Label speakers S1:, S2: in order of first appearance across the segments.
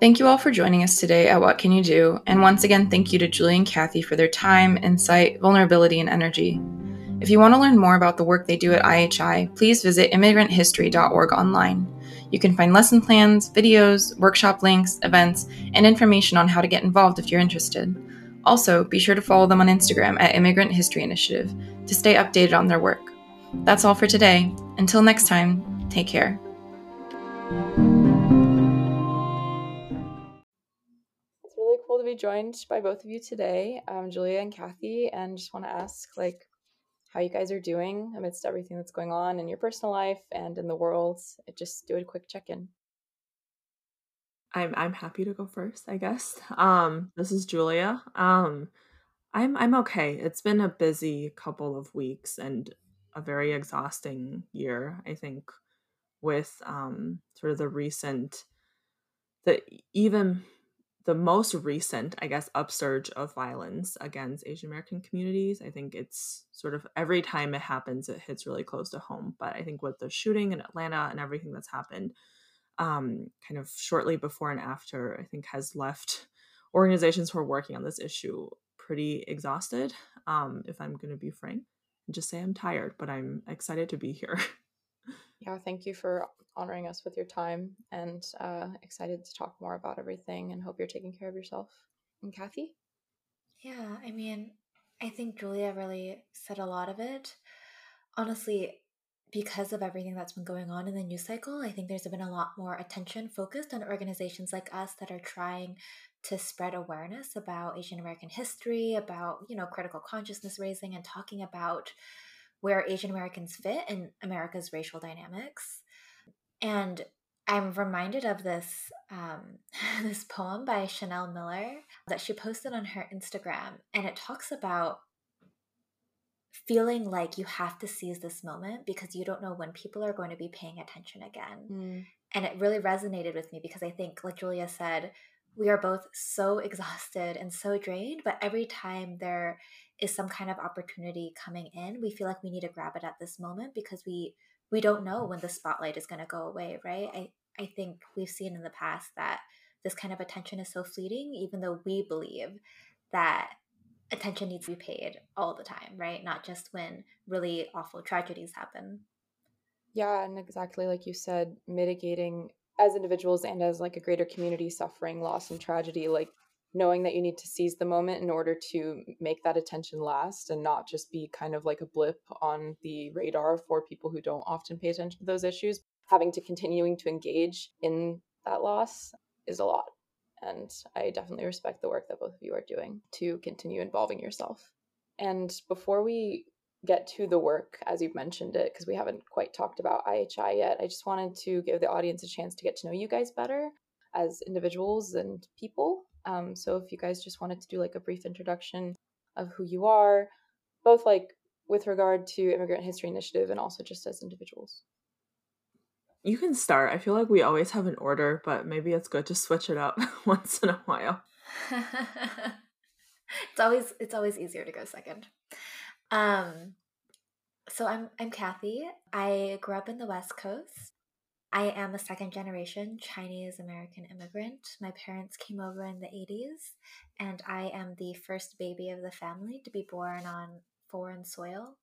S1: Thank you all for joining us today at What Can You Do? And once again, thank you to Julie and Kathy for their time, insight, vulnerability, and energy. If you want to learn more about the work they do at IHI, please visit immigranthistory.org online. You can find lesson plans, videos, workshop links, events, and information on how to get involved if you're interested. Also, be sure to follow them on Instagram at Immigrant History Initiative to stay updated on their work. That's all for today. Until next time, take care. To be joined by both of you today, um, Julia and Kathy, and just want to ask like how you guys are doing amidst everything that's going on in your personal life and in the world. Just do a quick check in.
S2: I'm I'm happy to go first, I guess. Um, this is Julia. Um, I'm I'm okay. It's been a busy couple of weeks and a very exhausting year, I think, with um sort of the recent the even the most recent, I guess, upsurge of violence against Asian American communities. I think it's sort of every time it happens, it hits really close to home. But I think with the shooting in Atlanta and everything that's happened, um, kind of shortly before and after, I think has left organizations who are working on this issue pretty exhausted. Um, if I'm going to be frank, and just say I'm tired, but I'm excited to be here.
S1: Yeah, thank you for honoring us with your time and uh, excited to talk more about everything and hope you're taking care of yourself. And Kathy?
S3: Yeah, I mean, I think Julia really said a lot of it. Honestly, because of everything that's been going on in the news cycle, I think there's been a lot more attention focused on organizations like us that are trying to spread awareness about Asian American history, about, you know, critical consciousness raising and talking about where Asian Americans fit in America's racial dynamics. And I'm reminded of this um, this poem by Chanel Miller that she posted on her Instagram, and it talks about feeling like you have to seize this moment because you don't know when people are going to be paying attention again. Mm. And it really resonated with me because I think, like Julia said, we are both so exhausted and so drained, but every time there is some kind of opportunity coming in, we feel like we need to grab it at this moment because we we don't know when the spotlight is going to go away, right? I I think we've seen in the past that this kind of attention is so fleeting even though we believe that attention needs to be paid all the time, right? Not just when really awful tragedies happen.
S1: Yeah, and exactly like you said, mitigating as individuals and as like a greater community suffering loss and tragedy like knowing that you need to seize the moment in order to make that attention last and not just be kind of like a blip on the radar for people who don't often pay attention to those issues. Having to continuing to engage in that loss is a lot and i definitely respect the work that both of you are doing to continue involving yourself. And before we get to the work as you've mentioned it because we haven't quite talked about IHI yet I just wanted to give the audience a chance to get to know you guys better as individuals and people um, so if you guys just wanted to do like a brief introduction of who you are, both like with regard to Immigrant History Initiative and also just as individuals.
S2: You can start. I feel like we always have an order, but maybe it's good to switch it up once in a while.
S3: it's always it's always easier to go second. Um so I'm I'm Kathy. I grew up in the West Coast. I am a second generation Chinese American immigrant. My parents came over in the 80s, and I am the first baby of the family to be born on foreign soil.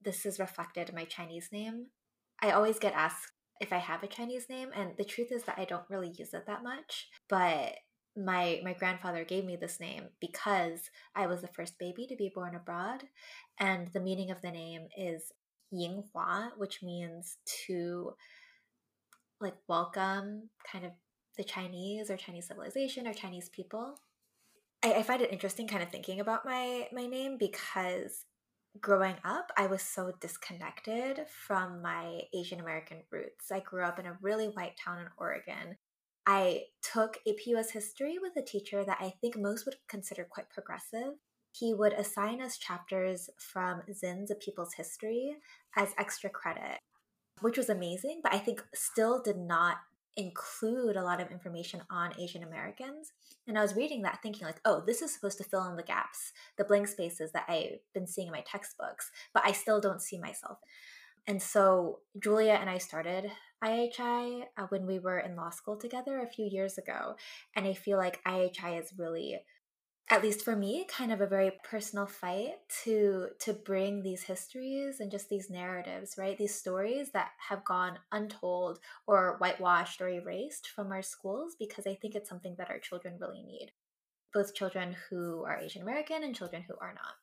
S3: This is reflected in my Chinese name. I always get asked if I have a Chinese name, and the truth is that I don't really use it that much, but my my grandfather gave me this name because I was the first baby to be born abroad and the meaning of the name is Yinghua which means to like welcome kind of the Chinese or Chinese civilization or Chinese people. I, I find it interesting kind of thinking about my my name because growing up I was so disconnected from my Asian American roots. I grew up in a really white town in Oregon. I took AP US history with a teacher that I think most would consider quite progressive. He would assign us chapters from Zinn's A People's History as extra credit which was amazing, but I think still did not include a lot of information on Asian Americans. And I was reading that thinking, like, oh, this is supposed to fill in the gaps, the blank spaces that I've been seeing in my textbooks, but I still don't see myself. And so Julia and I started IHI uh, when we were in law school together a few years ago. And I feel like IHI is really at least for me kind of a very personal fight to to bring these histories and just these narratives right? These stories that have gone untold or whitewashed or erased from our schools because i think it's something that our children really need. Both children who are asian american and children who are not.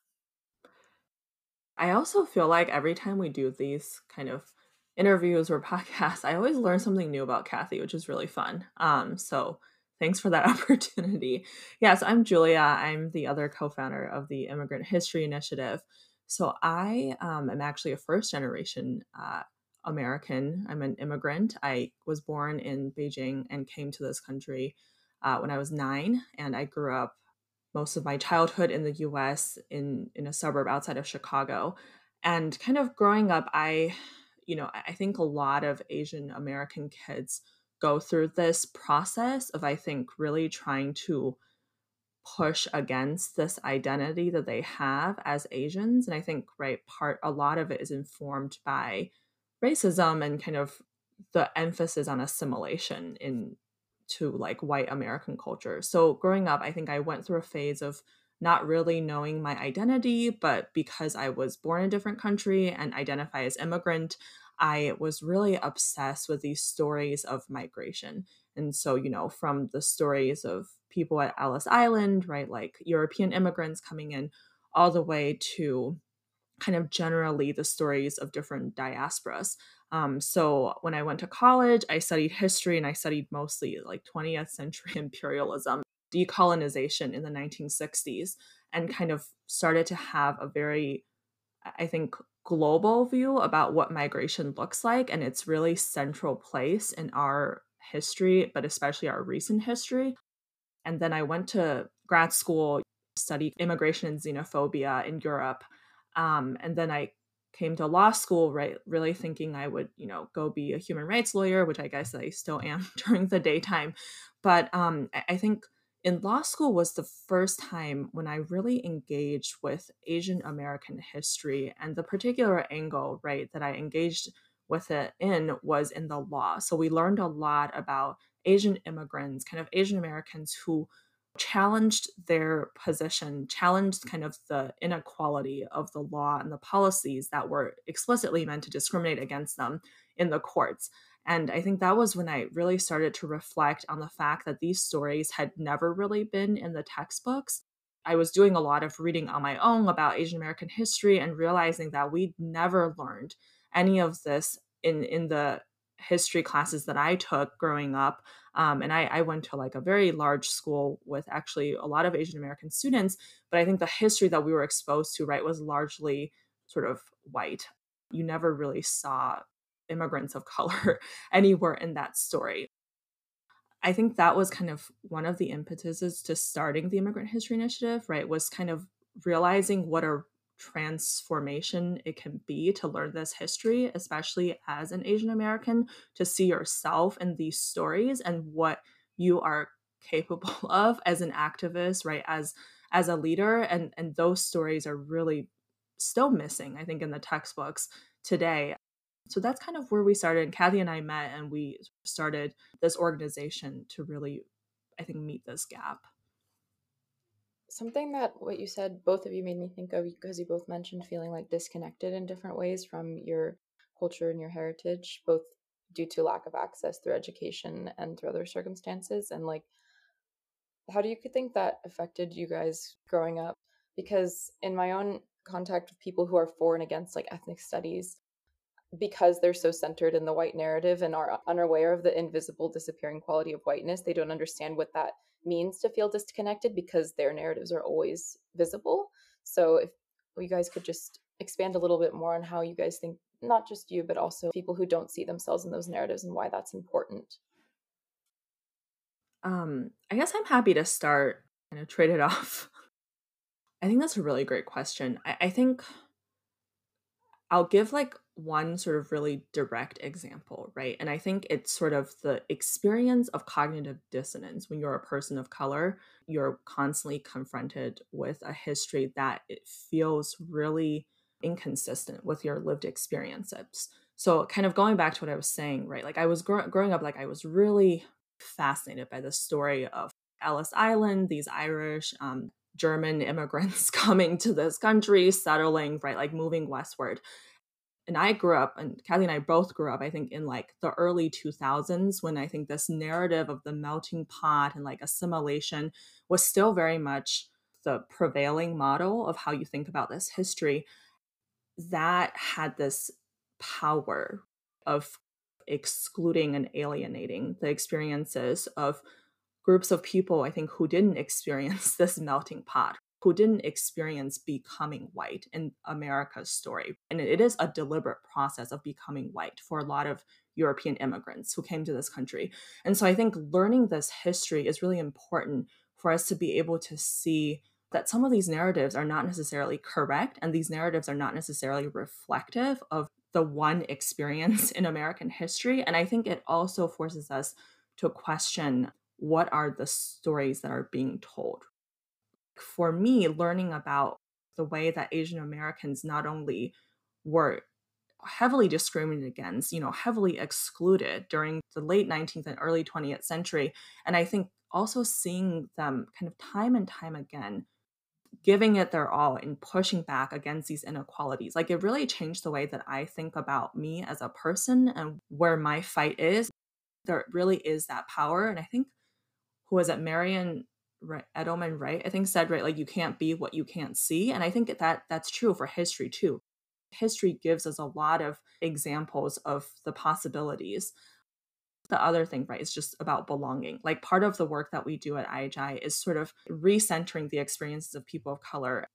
S2: I also feel like every time we do these kind of interviews or podcasts i always learn something new about kathy which is really fun. Um so Thanks for that opportunity. Yes, I'm Julia. I'm the other co founder of the Immigrant History Initiative. So I um, am actually a first generation uh, American. I'm an immigrant. I was born in Beijing and came to this country uh, when I was nine, and I grew up most of my childhood in the US in, in a suburb outside of Chicago. And kind of growing up, I, you know, I think a lot of Asian American kids go through this process of, I think, really trying to push against this identity that they have as Asians. And I think, right, part, a lot of it is informed by racism and kind of the emphasis on assimilation in to like white American culture. So growing up, I think I went through a phase of not really knowing my identity, but because I was born in a different country and identify as immigrant, I was really obsessed with these stories of migration. And so, you know, from the stories of people at Ellis Island, right, like European immigrants coming in, all the way to kind of generally the stories of different diasporas. Um, so when I went to college, I studied history and I studied mostly like 20th century imperialism, decolonization in the 1960s, and kind of started to have a very, I think, global view about what migration looks like and its really central place in our history, but especially our recent history. And then I went to grad school, studied immigration and xenophobia in Europe. Um, and then I came to law school, right, really thinking I would, you know, go be a human rights lawyer, which I guess I still am during the daytime. But um, I think in law school was the first time when I really engaged with Asian American history and the particular angle, right, that I engaged with it in was in the law. So we learned a lot about Asian immigrants, kind of Asian Americans who challenged their position, challenged kind of the inequality of the law and the policies that were explicitly meant to discriminate against them in the courts. And I think that was when I really started to reflect on the fact that these stories had never really been in the textbooks. I was doing a lot of reading on my own about Asian American history and realizing that we'd never learned any of this in, in the history classes that I took growing up. Um, and I, I, went to like a very large school with actually a lot of Asian American students. But I think the history that we were exposed to, right, was largely sort of white. You never really saw immigrants of color anywhere in that story. I think that was kind of one of the impetuses to starting the Immigrant History Initiative, right? Was kind of realizing what a transformation it can be to learn this history, especially as an Asian American, to see yourself in these stories and what you are capable of as an activist, right? As as a leader. And and those stories are really still missing, I think, in the textbooks today. So that's kind of where we started. Kathy and I met and we started this organization to really, I think, meet this gap.
S1: Something that what you said, both of you made me think of because you both mentioned feeling like disconnected in different ways from your culture and your heritage, both due to lack of access through education and through other circumstances. And like, how do you think that affected you guys growing up? Because in my own contact with people who are for and against like ethnic studies, because they're so centered in the white narrative and are unaware of the invisible disappearing quality of whiteness, they don't understand what that means to feel disconnected because their narratives are always visible. So if you guys could just expand a little bit more on how you guys think not just you but also people who don't see themselves in those narratives and why that's important.
S2: Um I guess I'm happy to start kind of trade it off. I think that's a really great question. I, I think I'll give like one sort of really direct example, right? And I think it's sort of the experience of cognitive dissonance when you're a person of color. You're constantly confronted with a history that it feels really inconsistent with your lived experiences. So, kind of going back to what I was saying, right? Like, I was gr- growing up, like, I was really fascinated by the story of Ellis Island, these Irish, um, German immigrants coming to this country, settling, right? Like, moving westward. And I grew up, and Kathy and I both grew up, I think, in like the early 2000s when I think this narrative of the melting pot and like assimilation was still very much the prevailing model of how you think about this history. That had this power of excluding and alienating the experiences of groups of people, I think, who didn't experience this melting pot, who didn't experience becoming white in America's story. And it is a deliberate process of becoming white for a lot of European immigrants who came to this country. And so I think learning this history is really important for us to be able to see that some of these narratives are not necessarily correct and these narratives are not necessarily reflective of the one experience in American history. And I think it also forces us to question what are the stories that are being told. For me, learning about the way that Asian Americans not only were heavily discriminated against, you know, heavily excluded during the late 19th and early 20th century. And I think also seeing them kind of time and time again giving it their all and pushing back against these inequalities. Like it really changed the way that I think about me as a person and where my fight is. There really is that power. And I think who was it, Marian Edelman Wright, I think said right, like you can't be what you can't see. And I think that that's true for history too. History gives us a lot of examples of the possibilities the other thing, right, is just about belonging. Like part of the work that we do at IHI is sort of recentering the experiences of people of color,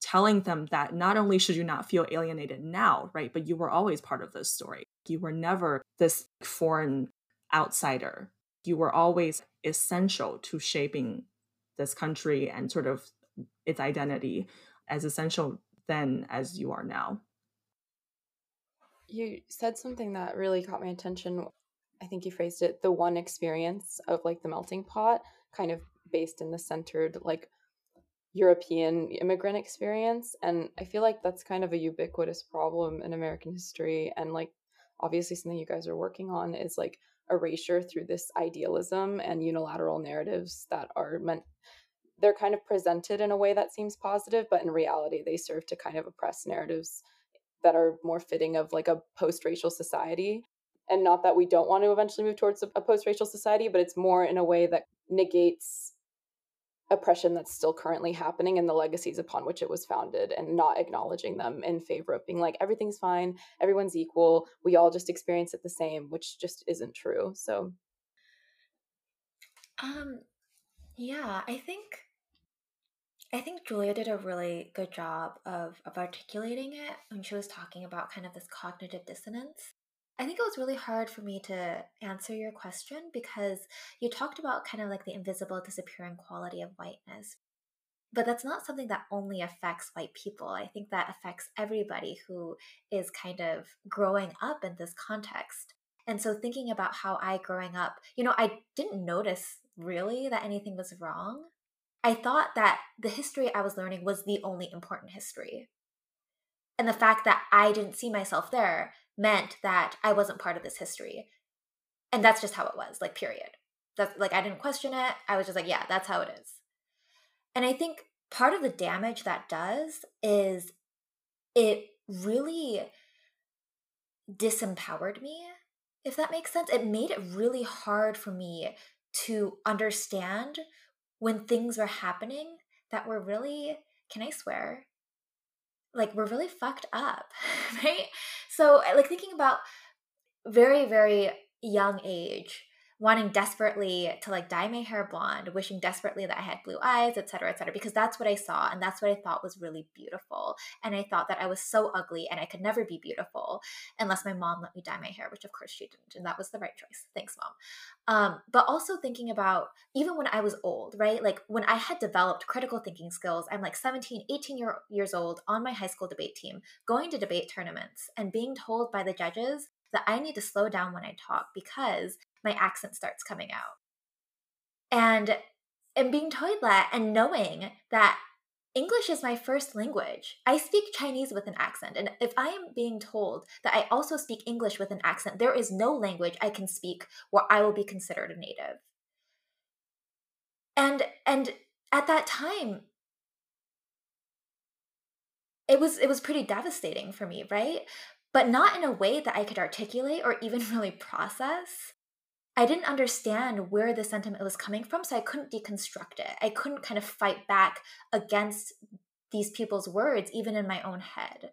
S2: telling them that not only should you not feel alienated now, right, but you were always part of this story. You were never this foreign outsider. You were always essential to shaping this country and sort of its identity as essential then as you are now.
S1: You said something that really caught my attention I think you phrased it, the one experience of like the melting pot, kind of based in the centered like European immigrant experience. And I feel like that's kind of a ubiquitous problem in American history. And like obviously something you guys are working on is like erasure through this idealism and unilateral narratives that are meant they're kind of presented in a way that seems positive, but in reality they serve to kind of oppress narratives that are more fitting of like a post-racial society. And not that we don't want to eventually move towards a, post-racial society but it's more in a way that negates oppression that's still currently happening and the legacies upon which it was founded and not acknowledging them in favor of being like everything's fine. Everyone's equal. We all just experience it the same which just isn't true. So
S3: um yeah i think i think julia did a really good job of of articulating it when she was talking about kind of this cognitive dissonance I think it was really hard for me to answer your question because you talked about kind of like the invisible disappearing quality of whiteness. But that's not something that only affects white people. I think that affects everybody who is kind of growing up in this context. And so thinking about how I growing up, you know, I didn't notice really that anything was wrong. I thought that the history I was learning was the only important history. And the fact that I didn't see myself there meant that I wasn't part of this history. And that's just how it was, like, period. That's like, I didn't question it. I was just like, yeah, that's how it is. And I think part of the damage that does is it really disempowered me, if that makes sense. It made it really hard for me to understand when things were happening that were really, can I swear? Like we're really fucked up, right? So, like thinking about very, very young age, wanting desperately to like dye my hair blonde, wishing desperately that I had blue eyes, et cetera, et cetera, because that's what I saw and that's what I thought was really beautiful. And I thought that I was so ugly and I could never be beautiful unless my mom let me dye my hair, which of course she didn't. And that was the right choice. Thanks, mom. Um, but also thinking about even when I was old, right? Like when I had developed critical thinking skills, I'm like 17, 18 year, years old on my high school debate team, going to debate tournaments and being told by the judges that I need to slow down when I talk because my accent starts coming out. And and being told that and knowing that English is my first language. I speak Chinese with an accent. And if I am being told that I also speak English with an accent, there is no language I can speak where I will be considered a native. And and at that time it was it was pretty devastating for me, right? But not in a way that I could articulate or even really process. I didn't understand where the sentiment was coming from, so I couldn't deconstruct it. I couldn't kind of fight back against these people's words, even in my own head.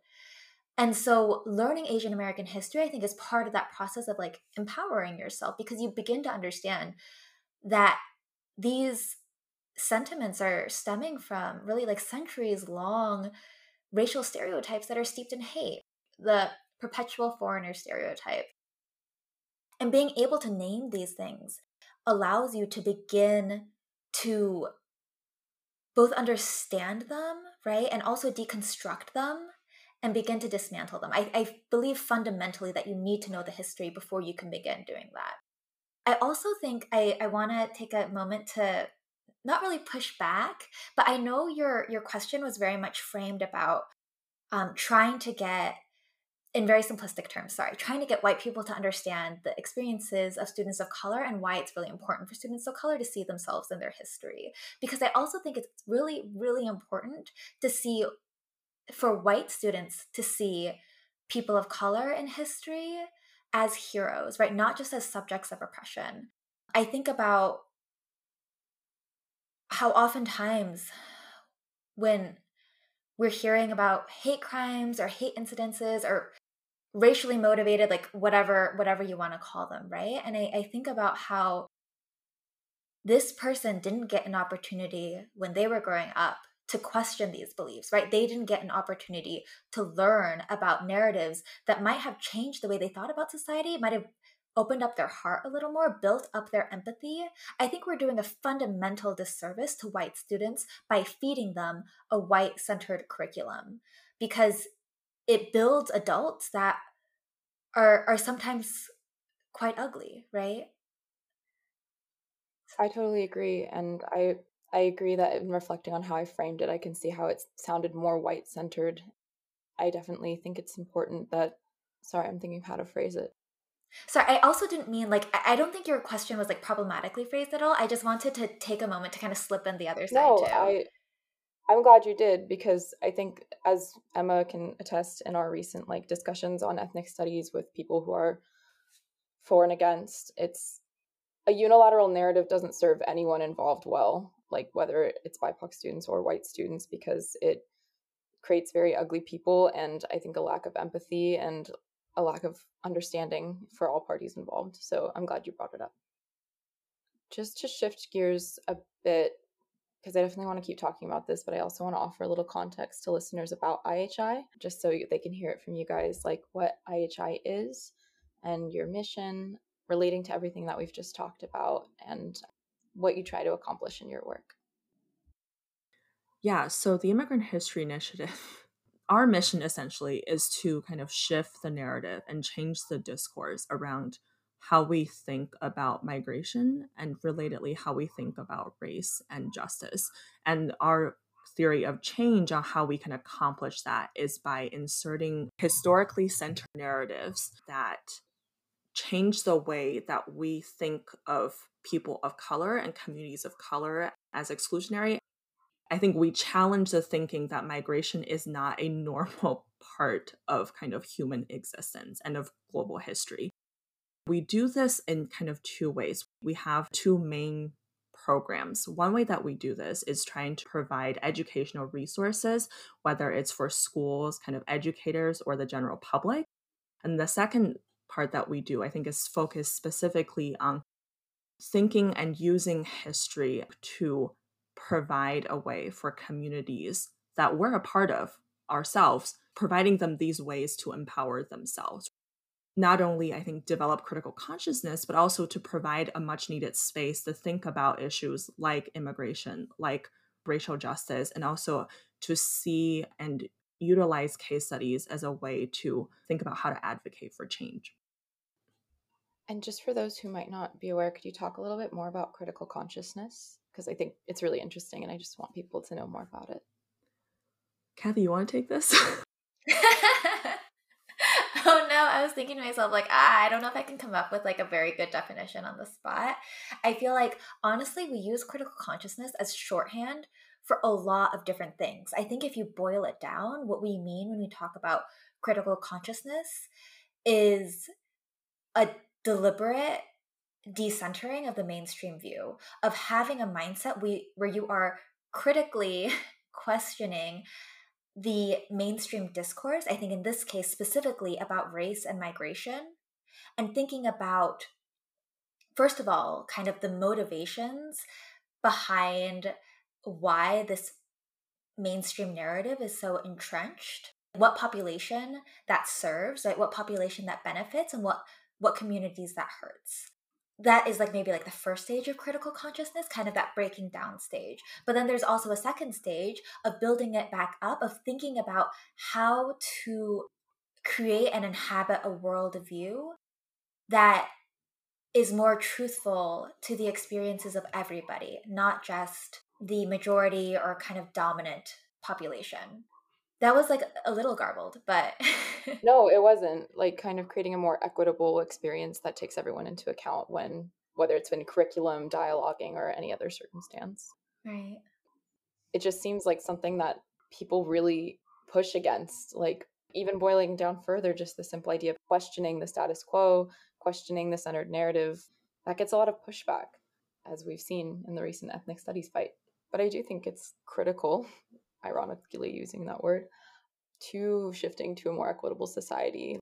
S3: And so, learning Asian American history, I think, is part of that process of like empowering yourself because you begin to understand that these sentiments are stemming from really like centuries long racial stereotypes that are steeped in hate, the perpetual foreigner stereotype, and being able to name these things allows you to begin to both understand them, right? And also deconstruct them and begin to dismantle them. I, I, believe fundamentally that you need to know the history before you can begin doing that. I also think I, I want to take a moment to not really push back, but I know your your question was very much framed about um, trying to get in very simplistic terms, sorry, trying to get white people to understand the experiences of students of color and why it's really important for students of color to see themselves in their history. Because I also think it's really, really important to see, for white students to see people of color in history as heroes, right? Not just as subjects of oppression. I think about how oftentimes when we're hearing about hate crimes or hate incidences or racially motivated like whatever whatever you want to call them right and I, I think about how this person didn't get an opportunity when they were growing up to question these beliefs, right? They didn't get an opportunity to learn about narratives that might have changed the way they thought about society, might have opened up their heart a little more, built up their empathy. I think we're doing a fundamental disservice to white students by feeding them a white centered curriculum because it builds adults that are are sometimes quite ugly, right?
S1: I totally agree and I I agree that in reflecting on how I framed it, I can see how it sounded more white centered. I definitely think it's important that sorry, I'm thinking of how to phrase it.
S3: Sorry, I also didn't mean like I don't think your question was like problematically phrased at all. I just wanted to take a moment to kind of slip in the other side
S1: no,
S3: too.
S1: I I'm glad you did because I think as Emma can attest in our recent like discussions on ethnic studies with people who are for and against, it's a unilateral narrative doesn't serve anyone involved well, like whether it's BIPOC students or white students, because it creates very ugly people and I think a lack of empathy and a lack of understanding for all parties involved. So I'm glad you brought it up. Just to shift gears a bit, because I definitely want to keep talking about this, but I also want to offer a little context to listeners about IHI, just so they can hear it from you guys, like what IHI is and your mission relating to everything that we've just talked about and what you try to accomplish in your work.
S2: Yeah, so the Immigrant History Initiative, our mission essentially is to kind of shift the narrative and change the discourse around how we think about migration and relatedly how we think about race and justice. And our theory of change on how we can accomplish that is by inserting historically centered narratives that change the way that we think of people of color and communities of color as exclusionary. I think we challenge the thinking that migration is not a normal part of kind of human existence and of global history. We do this in kind of two ways. We have two main programs. One way that we do this is trying to provide educational resources, whether it's for schools, kind of educators, or the general public. And the second part that we do, I think, is focused specifically on thinking and using history to provide a way for communities that we're a part of ourselves, providing them these ways to empower themselves not only, I think, develop critical consciousness, but also to provide a much needed space to think about issues like immigration, like racial justice, and also to see and utilize case studies as a way to think about how to advocate for change.
S1: And just for those who might not be aware, could you talk a little bit more about critical consciousness? Because I think it's really interesting and I just want people to know more about it.
S2: Kathy, you want to take this?
S3: no, I was thinking to myself, like, I don't know if I can come up with like a very good definition on the spot. I feel like honestly, we use critical consciousness as shorthand for a lot of different things. I think if you boil it down, what we mean when we talk about critical consciousness is a deliberate decentering of the mainstream view of having a mindset we where you are critically questioning the mainstream discourse, I think in this case specifically about race and migration, and thinking about, first of all, kind of the motivations behind why this mainstream narrative is so entrenched, what population that serves, right? What population that benefits, and what what communities that hurts that is like maybe like the first stage of critical consciousness, kind of that breaking down stage. But then there's also a second stage of building it back up, of thinking about how to create and inhabit a worldview that is more truthful to the experiences of everybody, not just the majority or kind of dominant population that was like a little garbled, but
S1: no, it wasn't. Like kind of creating a more equitable experience that takes everyone into account when whether it's been curriculum, dialoguing, or any other circumstance.
S3: Right.
S1: It just seems like something that people really push against. Like even boiling down further, just the simple idea of questioning the status quo, questioning the centered narrative, that gets a lot of pushback, as we've seen in the recent ethnic studies fight. But I do think it's critical ironically using that word, to shifting to a more equitable society.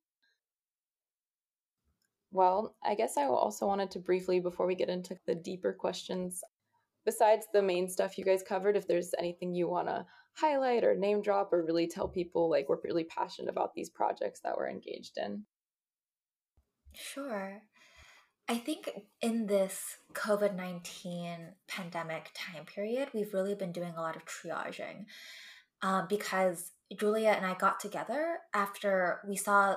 S1: Well, I guess I also wanted to briefly, before we get into the deeper questions, besides the main stuff you guys covered, if there's anything you want to highlight or name drop or really tell people like we're really passionate about these projects that we're engaged in.
S3: Sure. I think in this COVID 19 pandemic time period, we've really been doing a lot of triaging uh, because Julia and I got together after we saw,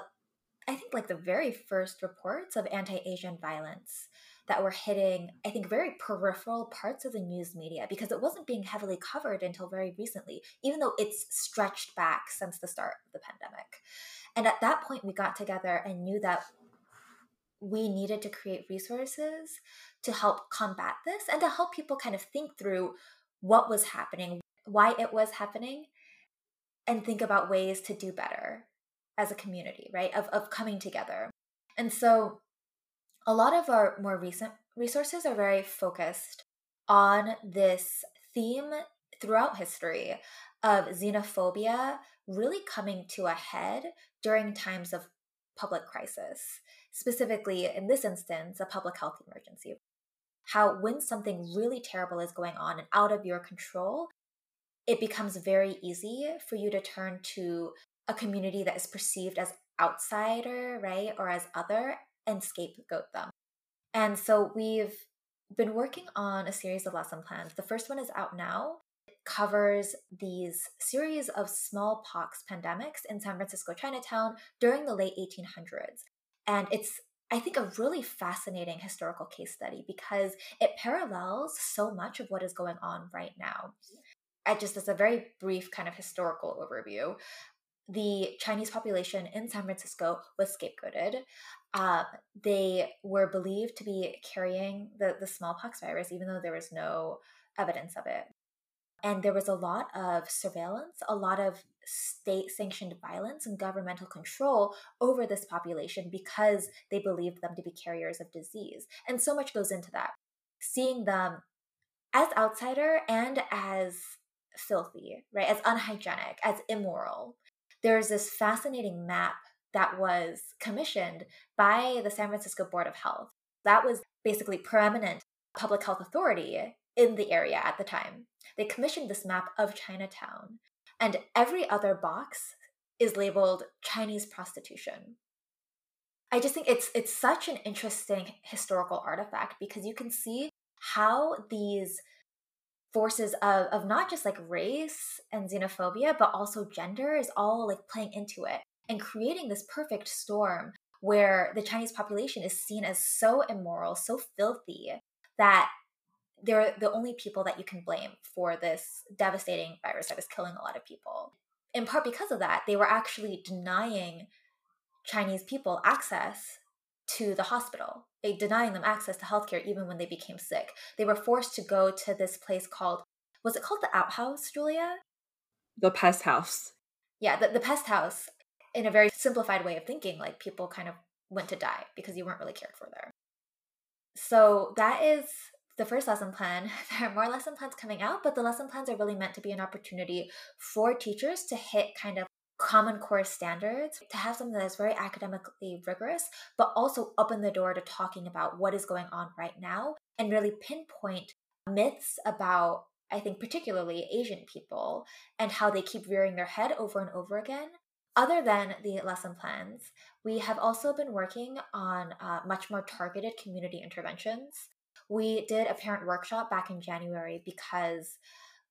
S3: I think, like the very first reports of anti Asian violence that were hitting, I think, very peripheral parts of the news media because it wasn't being heavily covered until very recently, even though it's stretched back since the start of the pandemic. And at that point, we got together and knew that we needed to create resources to help combat this and to help people kind of think through what was happening, why it was happening, and think about ways to do better as a community, right? Of, of coming together. And so a lot of our more recent resources are very focused on this theme throughout history of xenophobia really coming to a head during times of public crisis specifically in this instance, a public health emergency. How, when something really terrible is going on and out of your control, it becomes very easy for you to turn to a community that is perceived as outsider, right, or as other, and scapegoat them. And so we've been working on a series of lesson plans. The first one is out now. It covers these series of smallpox pandemics in San Francisco Chinatown during the late 1800s. And it's, I think, a really fascinating historical case study because it parallels so much of what is going on right now. I just as a very brief kind of historical overview, the Chinese population in San Francisco was scapegoated. Uh, they were believed to be carrying the, the smallpox virus, even though there was no evidence of it. And there was a lot of surveillance, a lot of state sanctioned violence and governmental control over this population because they believed them to be carriers of disease. And so much goes into that. Seeing them as outsider and as filthy, right? As unhygienic, as immoral. There's this fascinating map that was commissioned by the San Francisco Board of Health. That was basically preeminent public health authority in the area at the time. They commissioned this map of Chinatown, and every other box is labeled Chinese prostitution. I just think it's it's such an interesting historical artifact because you can see how these forces of, of not just like race and xenophobia, but also gender is all like playing into it and creating this perfect storm where the Chinese population is seen as so immoral, so filthy that they're the only people that you can blame for this devastating virus that is killing a lot of people. in part because of that, they were actually denying Chinese people access to the hospital, they denying them access to healthcare even when they became sick. They were forced to go to this place called, was it called the outhouse, Julia?
S2: The pest house.
S3: Yeah, the, the pest house, in a very simplified way of thinking, like people kind of went to die because you weren't really cared for there. So that is the first lesson plan. There are more lesson plans coming out, but the lesson plans are really meant to be an opportunity for teachers to hit kind of common core standards, to have something that is very academically rigorous, but also open the door to talking about what is going on right now and really pinpoint myths about, I think, particularly Asian people and how they keep rearing their head over and over again. Other than the lesson plans, we have also been working on uh, much more targeted community interventions. We did a parent workshop back in January because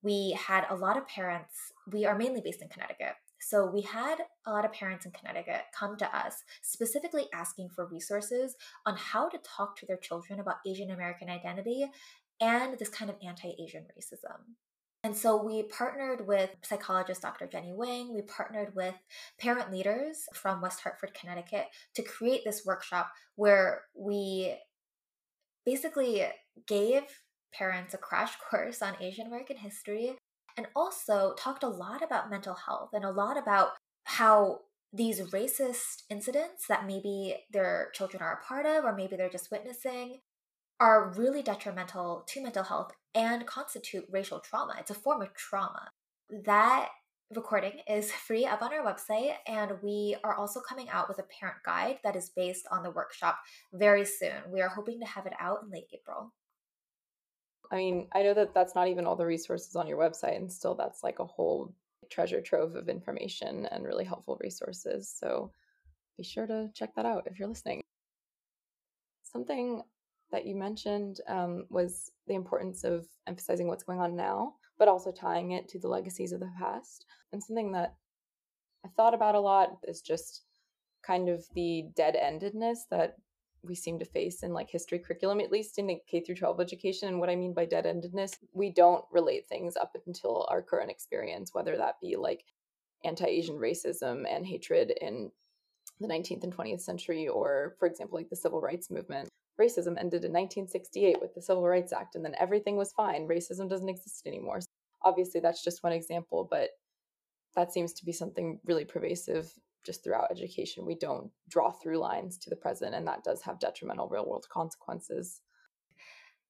S3: we had a lot of parents. We are mainly based in Connecticut. So we had a lot of parents in Connecticut come to us specifically asking for resources on how to talk to their children about Asian American identity and this kind of anti Asian racism. And so we partnered with psychologist Dr. Jenny Wang. We partnered with parent leaders from West Hartford, Connecticut to create this workshop where we basically gave parents a crash course on Asian American history and also talked a lot about mental health and a lot about how these racist incidents that maybe their children are a part of or maybe they're just witnessing are really detrimental to mental health and constitute racial trauma. It's a form of trauma. That recording is free up on our website, and we are also coming out with a parent guide that is based on the workshop very soon. We are hoping to have it out in late April.
S1: I mean, I know that that's not even all the resources on your website, and still that's like a whole treasure trove of information and really helpful resources. So be sure to check that out if you're listening. Something that you mentioned um, was the importance of emphasizing what's going on now, but also tying it to the legacies of the past. And something that I've thought about a lot is just kind of the dead endedness that we seem to face in like history curriculum at least in the K through 12 education and what I mean by dead endedness we don't relate things up until our current experience whether that be like anti-asian racism and hatred in the 19th and 20th century or for example like the civil rights movement racism ended in 1968 with the civil rights act and then everything was fine racism doesn't exist anymore obviously that's just one example but that seems to be something really pervasive just throughout education, we don't draw through lines to the present, and that does have detrimental real world consequences.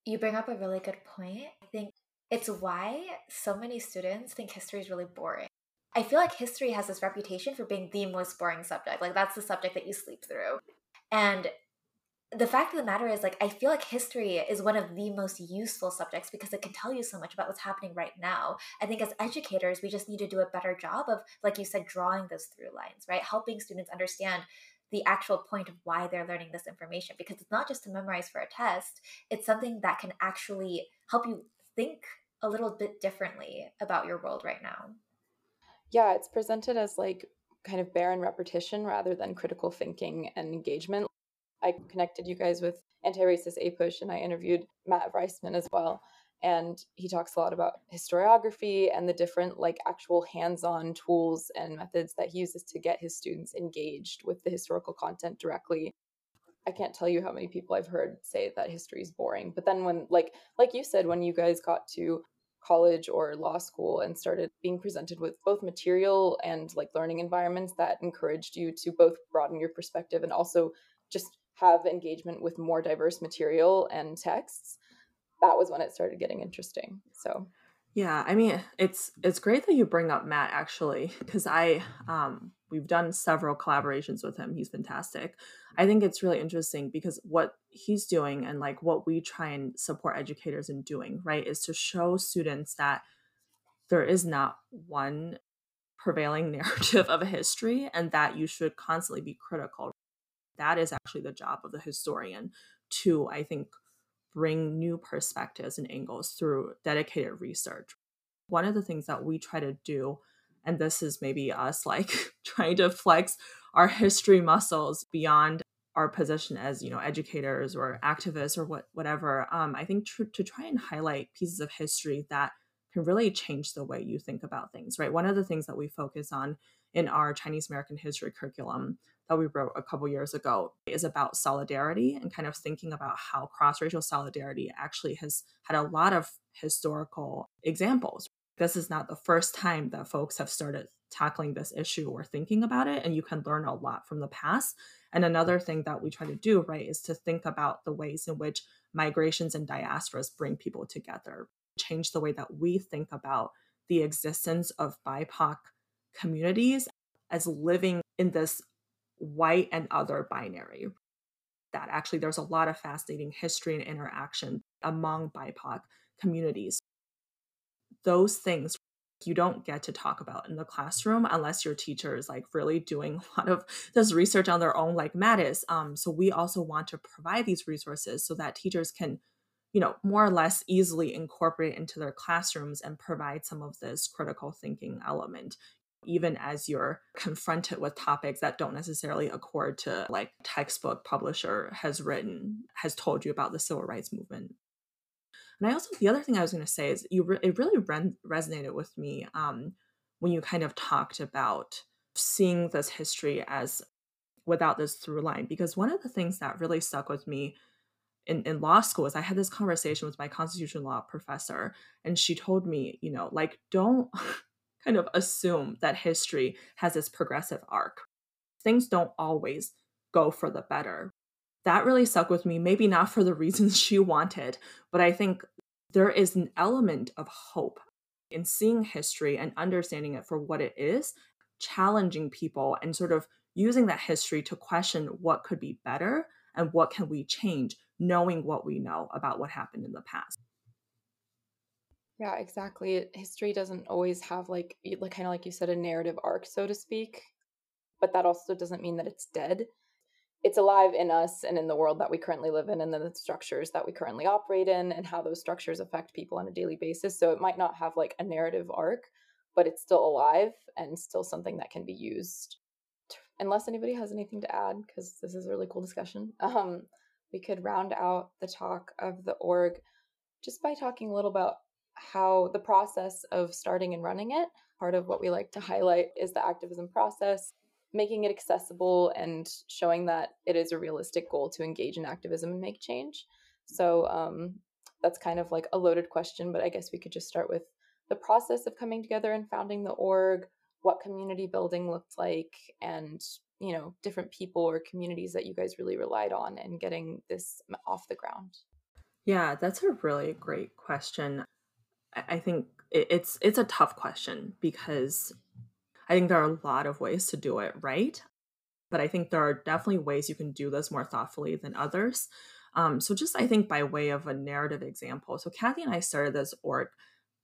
S3: You bring up a really good point. I think it's why so many students think history is really boring. I feel like history has this reputation for being the most boring subject. Like, that's the subject that you sleep through. And the fact of the matter is like i feel like history is one of the most useful subjects because it can tell you so much about what's happening right now. I think as educators we just need to do a better job of like you said drawing those through lines right? Helping students understand the actual point of why they're learning this information because it's not just to memorize for a test. It's something that can actually help you think a little bit differently about your world right now.
S1: Yeah it's presented as like kind of barren repetition rather than critical thinking and engagement I connected you guys with anti-racist APUSH and I interviewed Matt Reisman as well. And he talks a lot about historiography and the different like actual hands-on tools and methods that he uses to get his students engaged with the historical content directly. I can't tell you how many people I've heard say that history is boring. But then when like like you said, when you guys got to college or law school and started being presented with both material and like learning environments that encouraged you to both broaden your perspective and also just have engagement with more diverse material and texts that was when it started getting interesting so.
S2: Yeah i mean it's it's great that you bring up matt actually because i um we've done several collaborations with him. He's fantastic. I think it's really interesting because what he's doing and like what we try and support educators in doing right is to show students that there is not one prevailing narrative of a history and that you should constantly be critical that is actually the job of the historian to, I think, bring new perspectives and angles through dedicated research. One of the things that we try to do, and this is maybe us like trying to flex our history muscles beyond our position as you know educators or activists or what whatever um, i think tr- to try and highlight pieces of history that can really change the way you think about things, right? One of the things that we focus on in our Chinese American history curriculum that we wrote a couple years ago is about solidarity and kind of thinking about how cross racial solidarity actually has had a lot of historical examples. This is not the first time that folks have started tackling this issue or thinking about it, and you can learn a lot from the past. And another thing that we try to do, right, is to think about the ways in which migrations and diasporas bring people together, change the way that we think about the existence of BIPOC communities as living in this white and other binary. That actually there's a lot of fascinating history and interaction among BIPOC communities. Those things you don't get to talk about in the classroom unless your teacher is like really doing a lot of this research on their own, like Matt is. Um, so we also want to provide these resources so that teachers can, you know, more or less easily incorporate into their classrooms and provide some of this critical thinking element even as you're confronted with topics that don't necessarily accord to like textbook publisher has written has told you about the civil rights movement. And i also the other thing i was going to say is you re- it really re- resonated with me um, when you kind of talked about seeing this history as without this through line because one of the things that really stuck with me in, in law school is I had this conversation with my constitutional law professor, and she told me, you know, like, don't kind of assume that history has this progressive arc. Things don't always go for the better. That really stuck with me, maybe not for the reasons she wanted, but I think there is an element of hope in seeing history and understanding it for what it is, challenging people and sort of using that history to question what could be better and what can we change knowing what we know about what happened in the past.
S1: Yeah, exactly. History doesn't always have like like kind of like you said a narrative arc, so to speak. But that also doesn't mean that it's dead. It's alive in us and in the world that we currently live in and the structures that we currently operate in and how those structures affect people on a daily basis. So it might not have like a narrative arc, but it's still alive and still something that can be used. Unless anybody has anything to add, because this is a really cool discussion, um, we could round out the talk of the org just by talking a little about how the process of starting and running it, part of what we like to highlight is the activism process, making it accessible and showing that it is a realistic goal to engage in activism and make change. So um, that's kind of like a loaded question, but I guess we could just start with the process of coming together and founding the org, what community building looked like, and you know different people or communities that you guys really relied on in getting this off the ground.
S2: Yeah, that's a really great question. I think it's it's a tough question because I think there are a lot of ways to do it right, but I think there are definitely ways you can do this more thoughtfully than others. Um, so just I think by way of a narrative example, so Kathy and I started this org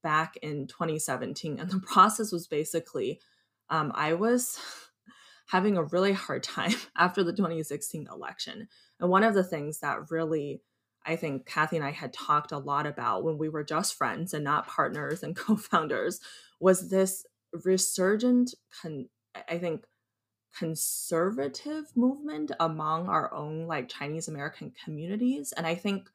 S2: back in 2017, and the process was basically um, I was having a really hard time after the 2016 election, and one of the things that really I think Kathy and I had talked a lot about when we were just friends and not partners and co founders was this resurgent, con- I think, conservative movement among our own like Chinese American communities. And I think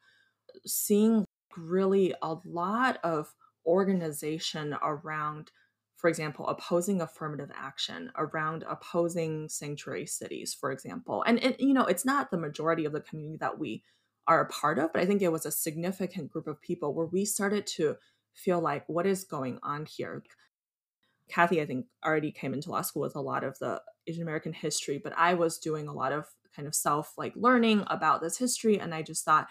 S2: seeing really a lot of organization around for example, opposing affirmative action, around opposing sanctuary cities, for example. And it, you know, it's not the majority of the community that we are a part of, but I think it was a significant group of people where we started to feel like, what is going on here? Kathy, I think, already came into law school with a lot of the Asian American history, but I was doing a lot of kind of self like learning about this history. And I just thought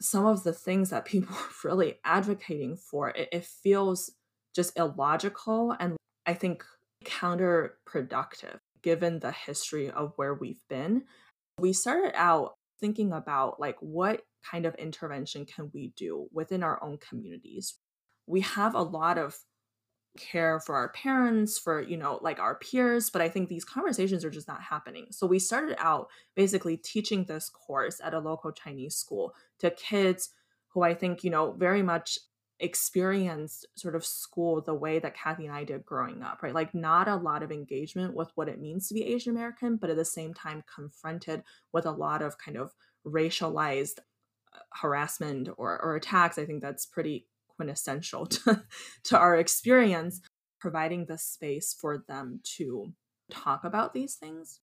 S2: some of the things that people are really advocating for, it, it feels just illogical and I think counterproductive given the history of where we've been. We started out thinking about like what kind of intervention can we do within our own communities? We have a lot of care for our parents for you know like our peers but i think these conversations are just not happening. So we started out basically teaching this course at a local chinese school to kids who i think you know very much experienced sort of school the way that Kathy and I did growing up, right? Like, not a lot of engagement with what it means to be Asian American, but at the same time, confronted with a lot of kind of racialized uh, harassment or, or attacks. I think that's pretty quintessential to, to our experience providing the space for them to talk about these things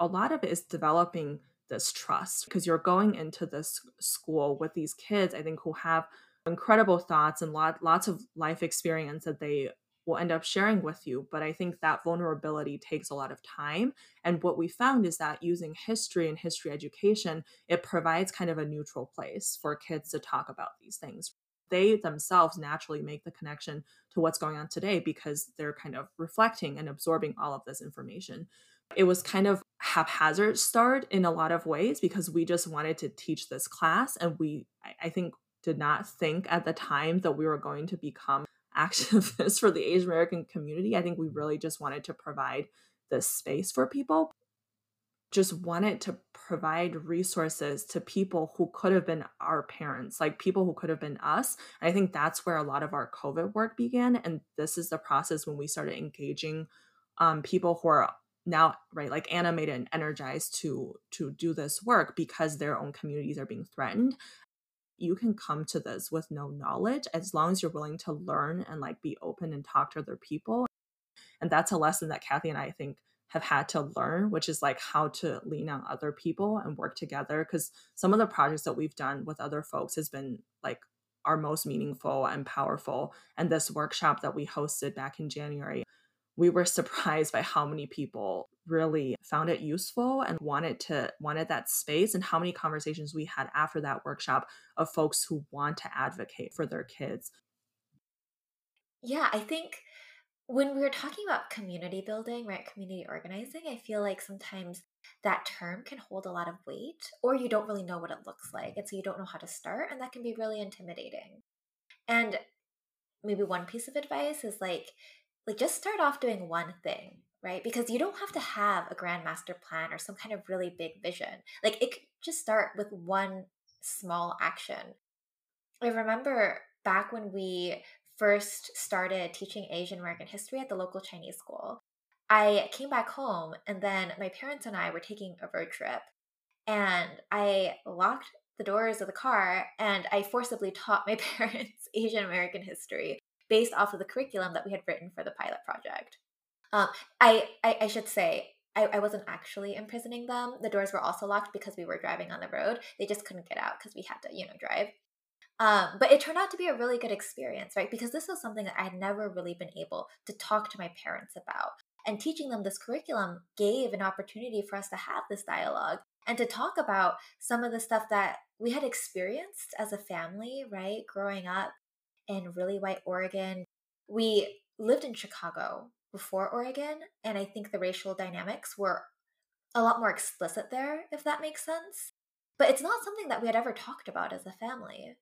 S2: a lot of it is developing this trust because you're going into this school with these kids i think who have incredible thoughts and lot, lots of life experience that they will end up sharing with you. But I think that vulnerability takes a lot of time. And what we found is that using history and history education, it provides kind of a neutral place for kids to talk about these things. They themselves naturally make the connection to what's going on today because they're kind of reflecting and absorbing all of this information. It was kind of haphazard start in a lot of ways because we just wanted to teach this class and we I think did not think at the time that we were going to become activists for the Asian American community. I think we really just wanted to provide this space for people. Just wanted to provide resources to people who could have been our parents, like people who could have been us. And I think that's where a lot of our COVID work began. And this is the process when we started engaging um, people who are now right like animated and energized to to do this work because their own communities are being threatened you can come to this with no knowledge as long as you're willing to learn and like be open and talk to other people. And that's a lesson that Kathy and I, think have had to learn, which is like how to lean on other people and work together. Because some of the projects that we've done with other folks has been like our most meaningful and powerful. And this workshop that we hosted back in January we were surprised by how many people really found it useful and wanted to wanted that space and how many conversations we had after that workshop of folks who want to advocate for their kids.
S3: Yeah, I think when we were talking about community building, right, community organizing, I feel like sometimes that term can hold a lot of weight or you don't really know what it looks like and so you don't know how to start and that can be really intimidating. And maybe one piece of advice is like like just start off doing one thing right? Because you don't have to have a grand master plan or some kind of really big vision. Like it could just start with one small action. I remember back when we first started teaching asian american history at the local chinese school i came back home and then my parents and i were taking a road trip and i locked the doors of the car and i forcibly taught my parents asian american history based off of the curriculum that we had written for the pilot project. Um, I, I, I should say I, I wasn't actually imprisoning them. The doors were also locked because we were driving on the road. They just couldn't get out because we had to, you know, drive. Um, but it turned out to be a really good experience, right? Because this was something that I had never really been able to talk to my parents about. And teaching them this curriculum gave an opportunity for us to have this dialogue and to talk about some of the stuff that we had experienced as a family, right? Growing up in really white Oregon. We lived in Chicago before Oregon, and I think the racial dynamics were a lot more explicit there, if that makes sense. But it's not something that we had ever talked about as a family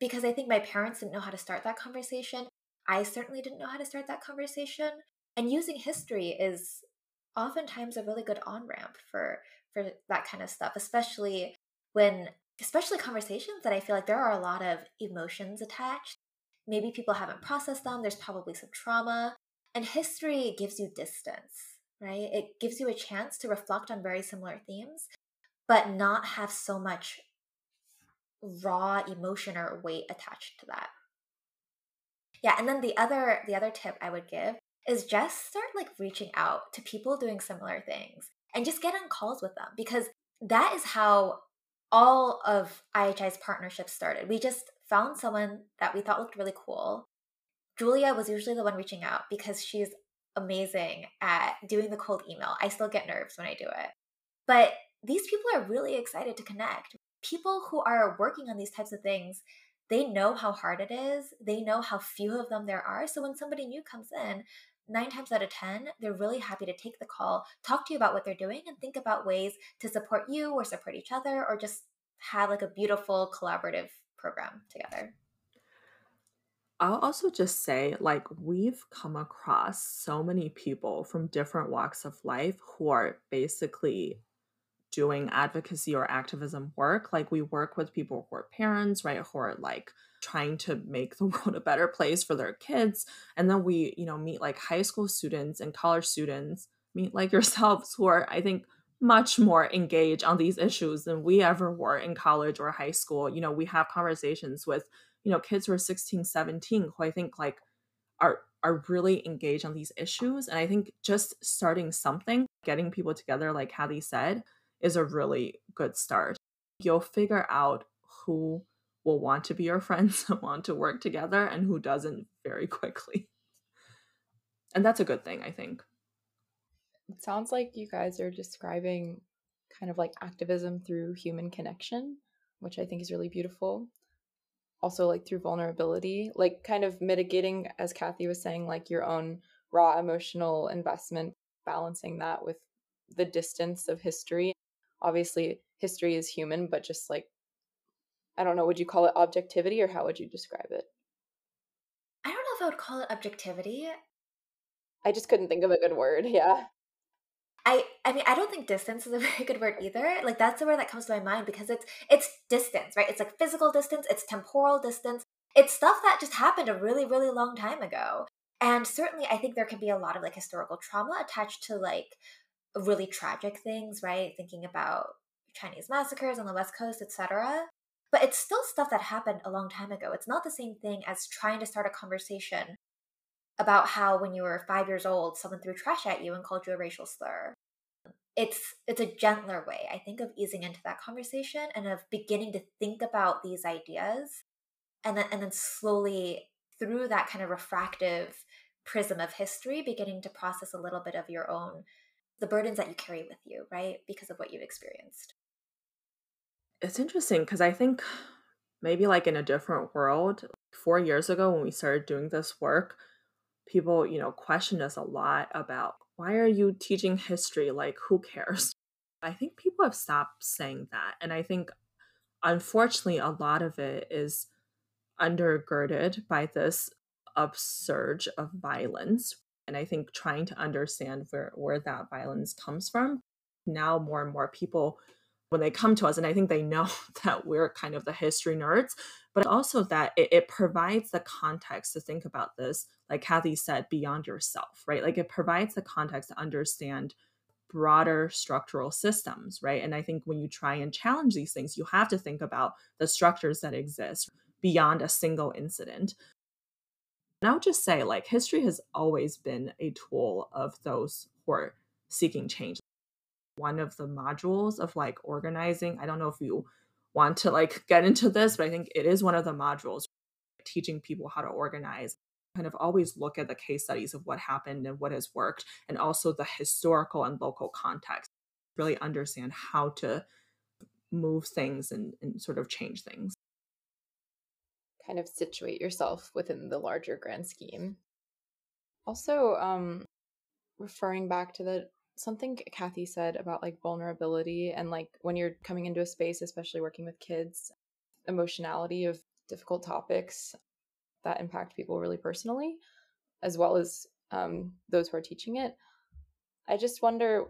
S3: because I think my parents didn't know how to start that conversation. I certainly didn't know how to start that conversation. And using history is oftentimes a really good on ramp for for that kind of stuff, especially when especially conversations that I feel like there are a lot of emotions attached Maybe people haven't processed them. There's probably some trauma. And history gives you distance, right? It gives you a chance to reflect on very similar themes, but not have so much raw emotion or weight attached to that. Yeah, and then the other the other tip I would give is just start like reaching out to people doing similar things and just get on calls with them because that is how all of IHI's partnerships started. We just found someone that we thought looked really cool. Julia was usually the one reaching out because she's amazing at doing the cold email. I still get nerves when I do it. But these people are really excited to connect. People who are working on these types of things, they know how hard it is. They know how few of them there are. So when somebody new comes in, nine times out of 10, they're really happy to take the call, talk to you about what they're doing, and think about ways to support you or support each other or just have like a beautiful collaborative program together.
S2: I'll also just say, like, we've come across so many people from different walks of life who are basically doing advocacy or activism work. Like, we work with people who are parents, right, who are like trying to make the world a better place for their kids. And then we, you know, meet like high school students and college students, meet like yourselves who are, I think, much more engaged on these issues than we ever were in college or high school. You know, we have conversations with you know kids who are 16 17 who i think like are are really engaged on these issues. And i think just starting something getting people together like Hattie said is a really good start. You'll figure out who will want to be your friends and want to work together and who doesn't very quickly. And that's a good thing i think
S1: it sounds like you guys are describing kind of like activism through human connection which i think is really beautiful. Also like through vulnerability like kind of mitigating as kathy was saying like your own raw emotional investment balancing that with the distance of history. Obviously history is human but just like i don't know would you call it objectivity or how would you describe it?
S3: I don't know if i would call it objectivity.
S1: I just couldn't think of a good word yeah
S3: I I mean I don't think distance is a very good word either. Like that's the word that comes to my mind because it's it's distance, right? It's like physical distance, it's temporal distance. It's stuff that just happened a really really long time ago. And certainly I think there can be a lot of like historical trauma attached to like really tragic things, right? Thinking about Chinese massacres on the West Coast, etc. But it's still stuff that happened a long time ago. It's not the same thing as trying to start a conversation about how when you were five years old, someone threw trash at you and called you a racial slur. It's it's a gentler way, I think, of easing into that conversation and of beginning to think about these ideas, and then and then slowly through that kind of refractive prism of history, beginning to process a little bit of your own the burdens that you carry with you, right, because of what you've experienced.
S2: It's interesting because I think maybe like in a different world, four years ago when we started doing this work, people, you know, questioned us a lot about why are you teaching history? Like, who cares? I think people have stopped saying that. And I think, unfortunately, a lot of it is undergirded by this upsurge of violence. And I think trying to understand where, where that violence comes from, now more and more people when they come to us and i think they know that we're kind of the history nerds but also that it, it, provides the context to think about this like kathy said beyond yourself right? Like it provides the context to understand broader structural systems right? And i think when you try and challenge these things you have to think about the structures that exist beyond a single incident. And i would just say like history has always been a tool of those who are seeking change. One of the modules of like organizing. I don't know if you want to like get into this, but I think it is one of the modules teaching people how to organize. Kind of always look at the case studies of what happened and what has worked, and also the historical and local context. Really understand how to move things and, and sort of change things.
S1: Kind of situate yourself within the larger grand scheme. Also, um, referring back to the something Kathy said about like vulnerability and like when you're coming into a space, especially working with kids, emotionality of difficult topics that impact people really personally, as well as um, those who are teaching it. I just wonder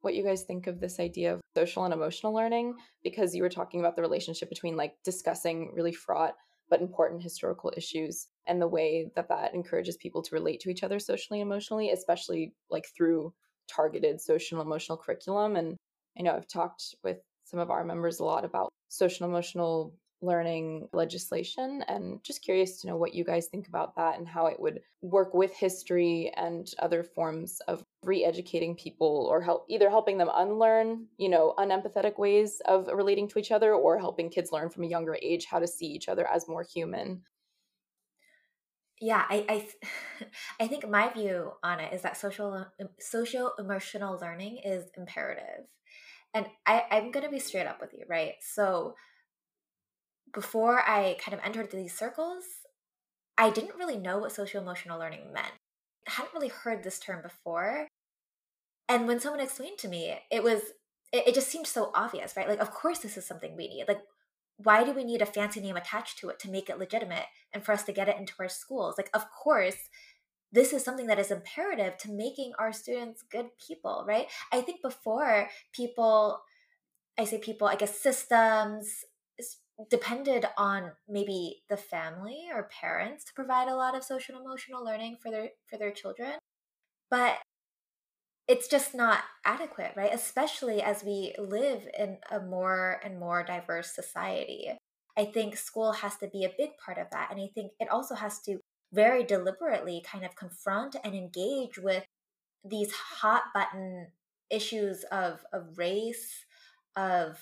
S1: what you guys think of this idea of social and emotional learning because you were talking about the relationship between like discussing really fraught but important historical issues and the way that that encourages people to relate to each other socially and emotionally especially like through targeted social emotional curriculum. And I know I've talked with some of our members a lot about social emotional learning legislation and just curious to know what you guys think about that and how it would work with history and other forms of re-educating people or help either helping them unlearn you know unempathetic ways of relating to each other or helping kids learn from a younger age how to see each other as more human
S3: yeah i I, I think my view on it is that social social emotional learning is imperative. And I, i'm going to be straight up with you right? So before i kind of entered these circles i didn't really know what social emotional learning meant. I hadn't really heard this term before. And when someone explained to me it was it, it just seemed so obvious right? Like of course this is something we need. Like why do we need a fancy name attached to it to make it legitimate and for us to get it into our schools? Like, of course, this is something that is imperative to making our students good people, right? I think before people, I say people, I guess systems depended on maybe the family or parents to provide a lot of social emotional learning for their for their children. But it's just not adequate, right? Especially as we live in a more and more diverse society. I think school has to be a big part of that. And I think it also has to very deliberately kind of confront and engage with these hot button issues of, of race, of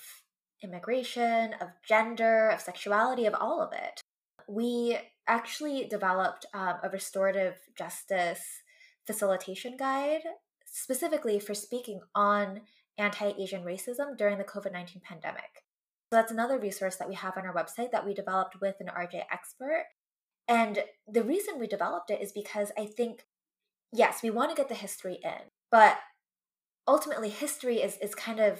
S3: immigration, of gender, of sexuality, of all of it. We actually developed um, a restorative justice facilitation guide specifically for speaking on anti Asian racism during the COVID 19 pandemic. So that's another resource that we have on our website that we developed with an RJ expert. And the reason we developed it is because I think, yes, we want to get the history in, but ultimately, history is, is kind of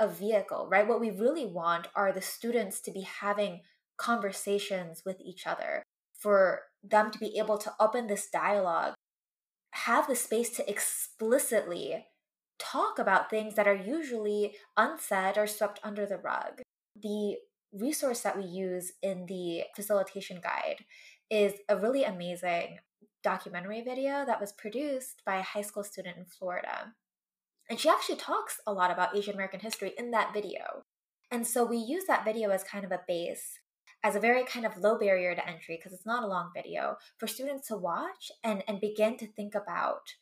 S3: a vehicle, right? What we really want are the students to be having conversations with each other, for them to be able to open this dialogue, have the space to explicitly talk about things that are usually unsaid or swept under the rug. The resource that we use in the facilitation guide is a really amazing documentary video that was produced by a high school student in Florida. And she actually talks a lot about Asian American history in that video. And so we use that video as kind of a base, as a very kind of low barrier to entry, because it's not a long video, for students to watch and, and begin to think about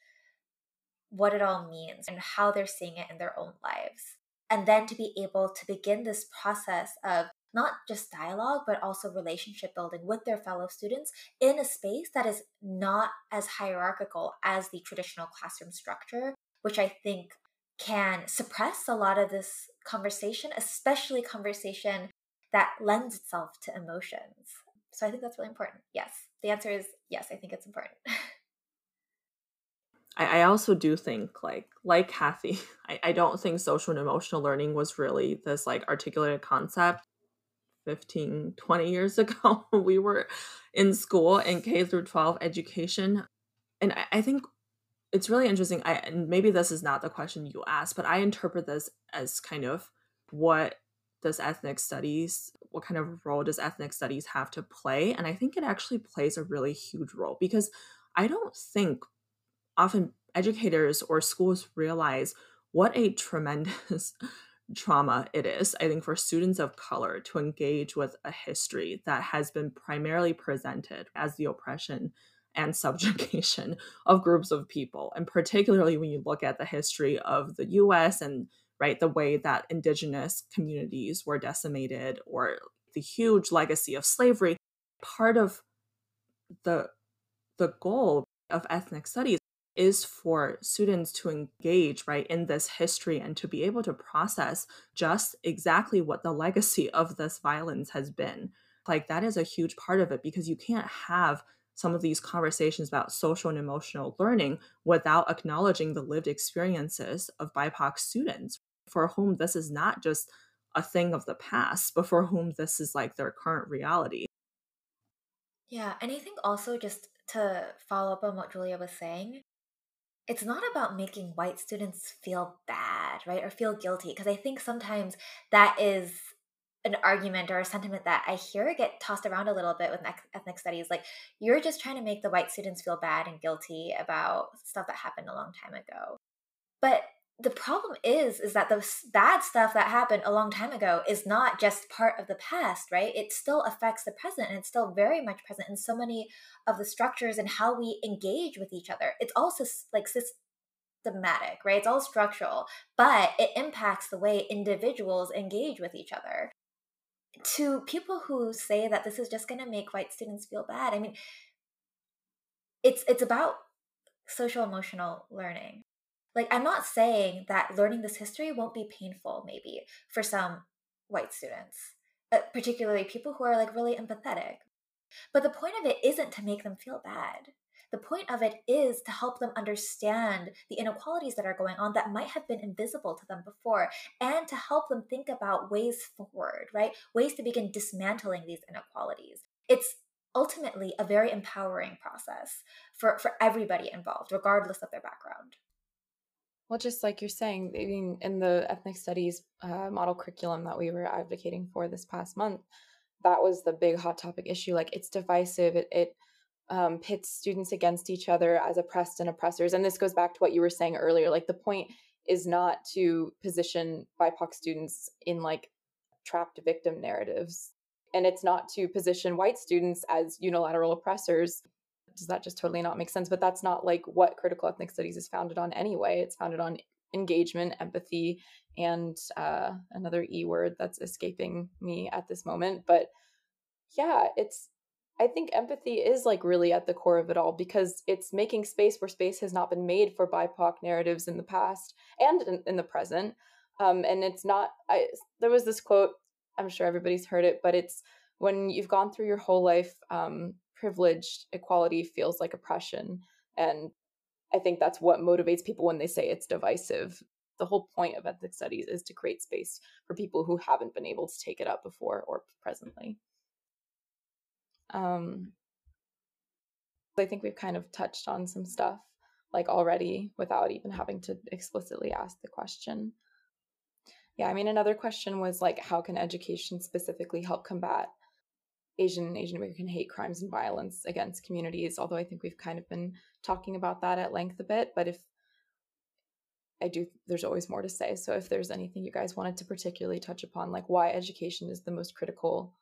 S3: what it all means and how they're seeing it in their own lives. And then to be able to begin this process of not just dialogue, but also relationship building with their fellow students in a space that is not as hierarchical as the traditional classroom structure, which I think can suppress a lot of this conversation, especially conversation that lends itself to emotions. So I think that's really important. Yes. The answer is yes, I think it's important.
S2: I, I also do think like like Kathy, I, I don't think social and emotional learning was really this like articulated concept 15, 20 years ago. we were in school in K through 12 education. And I, I think it's really interesting. I and maybe this is not the question you asked, but I interpret this as kind of what does ethnic studies what kind of role does ethnic studies have to play and i think it actually plays a really huge role because i don't think often educators or schools realize what a tremendous trauma it is, I think, for students of color to engage with a history that has been primarily presented as the oppression and subjugation of groups of people. And particularly when you look at the history of the US and right? The way that indigenous communities were decimated or the huge legacy of slavery, part of the the goal of ethnic studies is for students to engage right in this history and to be able to process just exactly what the legacy of this violence has been. Like that is a huge part of it because you can't have some of these conversations about social and emotional learning without acknowledging the lived experiences of bipoc students for whom this is not just a thing of the past but for whom this is like their current reality
S3: yeah and i think also just to follow up on what julia was saying it's not about making white students feel bad, right? Or feel guilty. Because I think sometimes that is an argument or a sentiment that I hear get tossed around a little bit with ethnic studies. Like, you're just trying to make the white students feel bad and guilty about stuff that happened a long time ago. But the problem is is that the bad stuff that happened a long time ago is not just part of the past right? It still affects the present and it's still very much present in so many of the structures and how we engage with each other. It's also like systematic right? It's all structural but it impacts the way individuals engage with each other. To people who say that this is just going to make white students feel bad i mean it's it's about social emotional learning like, I'm not saying that learning this history won't be painful, maybe, for some white students, uh, particularly people who are like really empathetic. But the point of it isn't to make them feel bad. The point of it is to help them understand the inequalities that are going on that might have been invisible to them before and to help them think about ways forward, right? Ways to begin dismantling these inequalities. It's ultimately a very empowering process for, for everybody involved, regardless of their background.
S1: Well, just like you're saying, I mean, in the ethnic studies uh, model curriculum that we were advocating for this past month, that was the big hot topic issue. Like, it's divisive. It, it um, pits students against each other as oppressed and oppressors. And this goes back to what you were saying earlier. Like, the point is not to position BIPOC students in like trapped victim narratives. and it's not to position white students as unilateral oppressors does that just totally not make sense? But that's not like what critical ethnic studies is founded on anyway. It's founded on engagement empathy and uh, another e word that's escaping me at this moment. But yeah it's i think empathy is like really at the core of it all because it's making space where space has not been made for bipoc narratives in the past and in, in the present. Um, and it's not I, there was this quote i'm sure everybody's heard it but it's when you've gone through your whole life um, privileged equality feels like oppression and i think that's what motivates people when they say it's divisive. The whole point of ethnic studies is to create space for people who haven't been able to take it up before or presently. Um, i think we've kind of touched on some stuff like already without even having to explicitly ask the question. Yeah, I mean, another question was like, how can education specifically help combat Asian Asian American hate crimes and violence against communities? Although I think we've kind of been talking about that at length a bit, but if I do, there's always more to say. So if there's anything you guys wanted to particularly touch upon, like why education is the most critical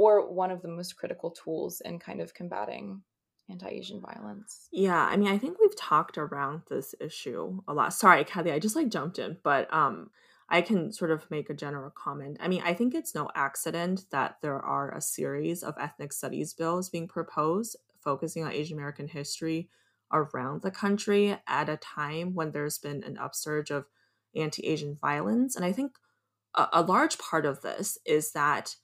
S1: or one of the most critical tools in kind of combating anti-asian violence
S2: yeah i mean i think we've talked around this issue a lot sorry kathy i just like jumped in but um I can sort of make a general comment. I mean, I think it's no accident that there are a series of ethnic studies bills being proposed focusing on Asian American history around the country at a time when there's been an upsurge of anti Asian violence. And I think a, a, large part of this is that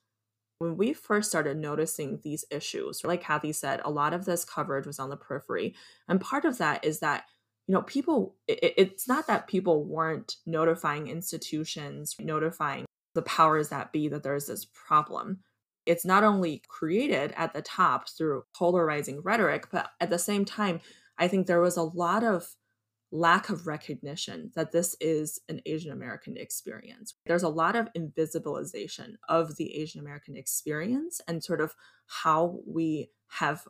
S2: when we first started noticing these issues, like Kathy said, a lot of this coverage was on the periphery. And part of that is that you know, people, it, it's not that people weren't notifying institutions, notifying the powers that be that there's this problem. It's not only created at the top through polarizing rhetoric, but at the same time, I think there was a lot of lack of recognition that this is an Asian American experience. There's a lot of invisibilization of the Asian American experience and sort of how we have,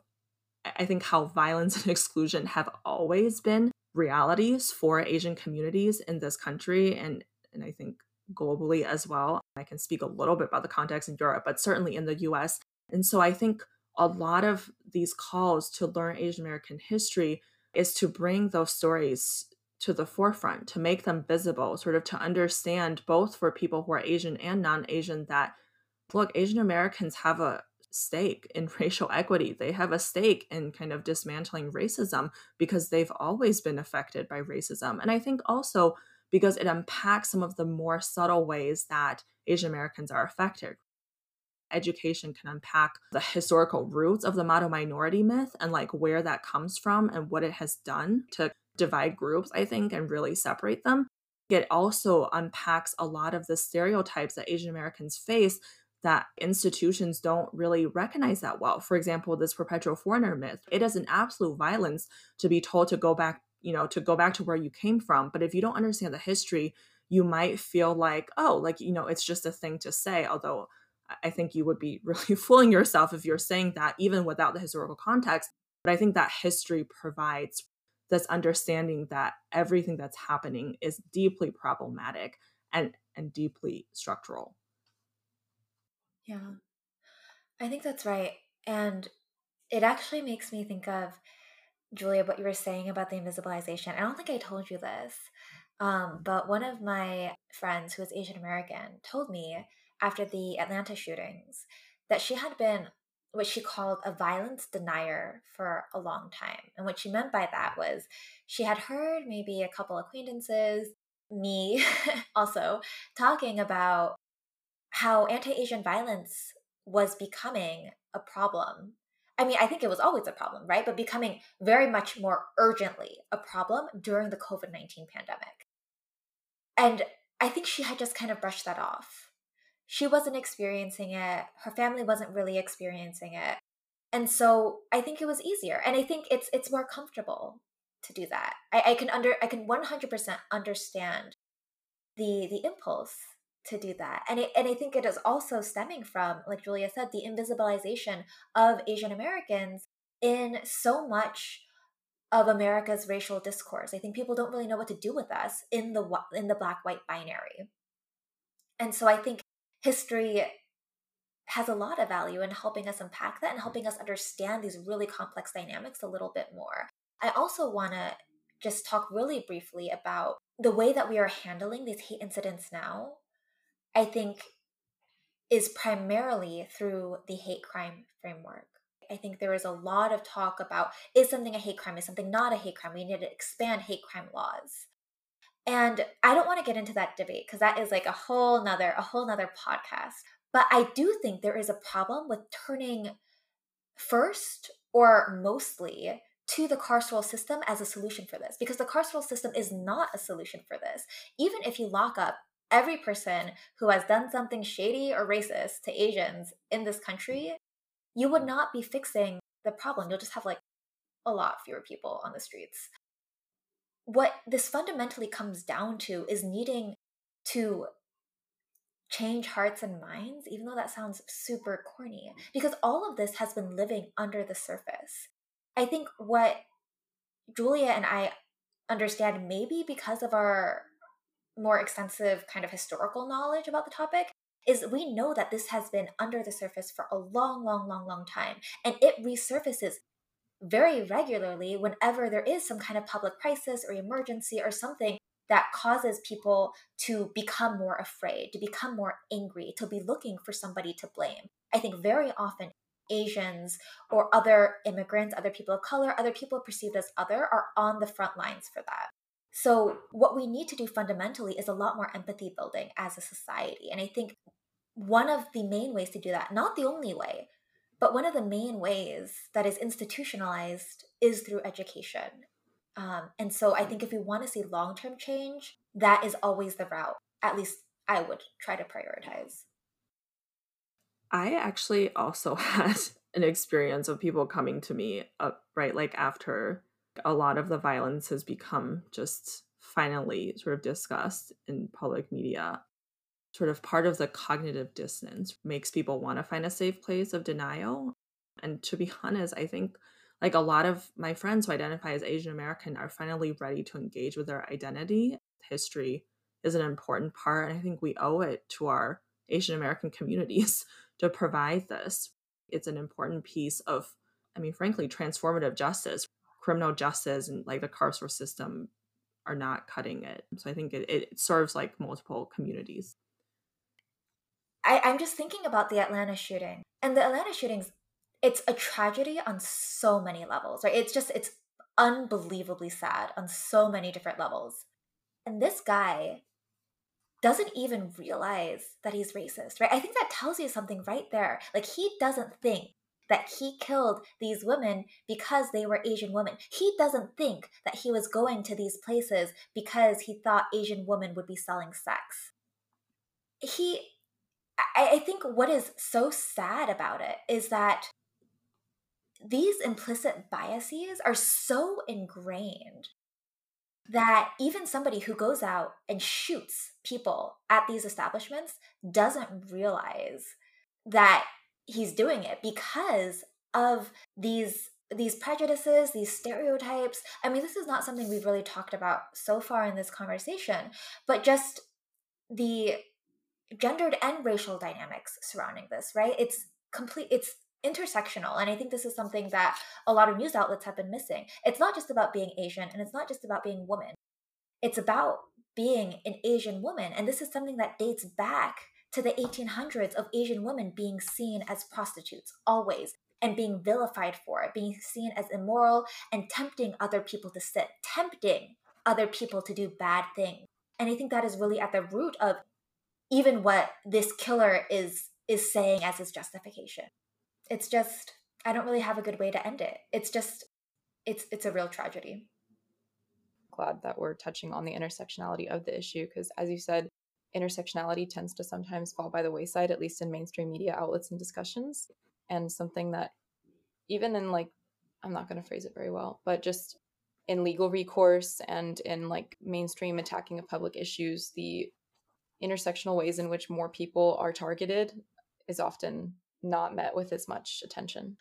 S2: I think, how violence and exclusion have always been realities for Asian communities in this country and and I think globally as well. I can speak a little bit about the context in Europe, but certainly in the US. And so I think a lot of these calls to learn Asian American history is to bring those stories to the forefront, to make them visible, sort of to understand both for people who are Asian and non Asian that, look, Asian Americans have a, stake in racial equity. They have a stake in kind of dismantling racism because they've always been affected by racism. And I think also because it unpacks some of the more subtle ways that Asian Americans are affected. Education can unpack the historical roots of the model minority myth and like where that comes from and what it has done to divide groups, I think, and really separate them. It also unpacks a lot of the stereotypes that Asian Americans face that institutions don't really recognize that well. For example, this perpetual foreigner myth, it is an absolute violence to be told to go back, you know, to go back to where you came from. But if you don't understand the history, you might feel like, oh, like, you know, it's just a thing to say. Although I think you would be really fooling yourself if you're saying that, even without the historical context. But I think that history provides this understanding that everything that's happening is deeply problematic and, and deeply structural.
S3: Yeah, I think that's right. And it actually makes me think of, Julia, what you were saying about the invisibilization. I don't think I told you this, um, but one of my friends who is Asian American told me after the Atlanta shootings that she had been what she called a violence denier for a long time. And what she meant by that was she had heard maybe a couple acquaintances, me also, talking about how anti Asian violence was becoming a problem. I mean, I think it was always a problem, right? But becoming very much more urgently a problem during the COVID 19 pandemic. And I think she had just kind of brushed that off. She wasn't experiencing it, her family wasn't really experiencing it. And so I think it was easier. And I think it's it's more comfortable to do that. I, I can under I can 100% understand the the impulse to do that. And it, and I think it is also stemming from, like Julia said, the invisibilization of Asian Americans in so much of America's racial discourse. I think people don't really know what to do with us in the in the black white binary. And so I think history has a lot of value in helping us unpack that and helping us understand these really complex dynamics a little bit more. I also want to just talk really briefly about the way that we are handling these hate incidents now. I think is primarily through the hate crime framework. I think there is a lot of talk about is something a hate crime, is something not a hate crime? We need to expand hate crime laws. And I don't want to get into that debate because that is like a whole nother, a whole nother podcast. But I do think there is a problem with turning first or mostly to the carceral system as a solution for this because the carceral system is not a solution for this. Even if you lock up every person who has done something shady or racist to Asians in this country, you would not be fixing the problem. You'll just have like a lot fewer people on the streets. What this fundamentally comes down to is needing to change hearts and minds, even though that sounds super corny, because all of this has been living under the surface. I think what Julia and I understand, maybe because of our more extensive kind of historical knowledge about the topic, is we know that this has been under the surface for a long, long, long, long time. And it resurfaces very regularly whenever there is some kind of public crisis or emergency or something that causes people to become more afraid, to become more angry, to be looking for somebody to blame. I think very often Asians or other immigrants, other people of color, other people perceived as other are on the front lines for that. So, what we need to do fundamentally is a lot more empathy building as a society. And I think one of the main ways to do that, not the only way, but one of the main ways that is institutionalized is through education. Um, and so I think if we want to see long term change, that is always the route. At least I would try to prioritize.
S2: I actually also had an experience of people coming to me up right like after a lot of the violence has become just finally sort of discussed in public media sort of part of the cognitive dissonance makes people want to find a safe place of denial. And to be honest, I think like a lot of my friends who identify as Asian American are finally ready to engage with their identity. History is an important part. And I think we owe it to our Asian American communities to provide this. It's an important piece of, I mean, frankly, transformative justice. Criminal justice and like the carceral system are not cutting it. So I think it, it serves like multiple communities.
S3: I, I'm just thinking about the Atlanta shooting. And the Atlanta shootings, it's a tragedy on so many levels, right? It's just, it's unbelievably sad on so many different levels. And this guy doesn't even realize that he's racist, right? I think that tells you something right there. Like, he doesn't think that he killed these women because they were Asian women. He doesn't think that he was going to these places because he thought Asian women would be selling sex. He I, I think what is so sad about it is that these implicit biases are so ingrained that even somebody who goes out and shoots people at these establishments doesn't realize that he's doing it because of these these prejudices these stereotypes i mean this is not something we've really talked about so far in this conversation but just the gendered and racial dynamics surrounding this, right? It's complete, it's intersectional. And I think this is something that a lot of news outlets have been missing. It's not just about being Asian and it's not just about being woman. It's about being an Asian woman. And this is something that dates back to the 1800s of Asian women being seen as prostitutes, always, and being vilified for it, being seen as immoral and tempting other people to sit, tempting other people to do bad things. And I think that is really at the root of even what this killer is is saying as his justification. It's just I don't really have a good way to end it. It's just it's it's a real tragedy.
S1: Glad that we're touching on the intersectionality of the issue because as you said, intersectionality tends to sometimes fall by the wayside at least in mainstream media outlets and discussions. And something that even in like I'm not going to phrase it very well, but just in legal recourse and in like mainstream attacking of public issues, the intersectional ways in which more people are targeted is often not met with as much attention.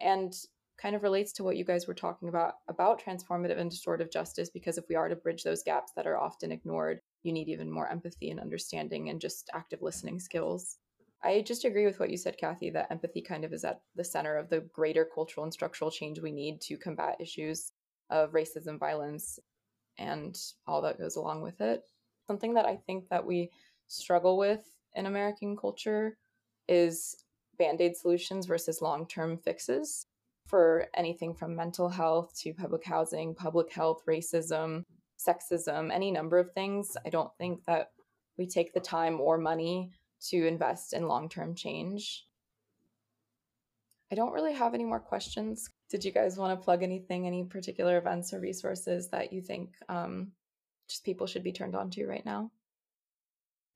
S1: And kind of relates to what you guys were talking about about transformative and restorative justice because if we are to bridge those gaps that are often ignored you need even more empathy and understanding and just active listening skills I just agree with what you said, Kathy, that empathy kind of is at the center of the greater cultural and structural change we need to combat issues of racism, violence, and all that goes along with it. Something that I think that we struggle with in American culture is band aid solutions versus long term fixes for anything from mental health to public housing, public health, racism, sexism, any number of things. I don't think that we take the time or money to invest in long term change. I don't really have any more questions. Did you guys want to plug anything, any particular events or resources that you think um, just people should be turned on to right now?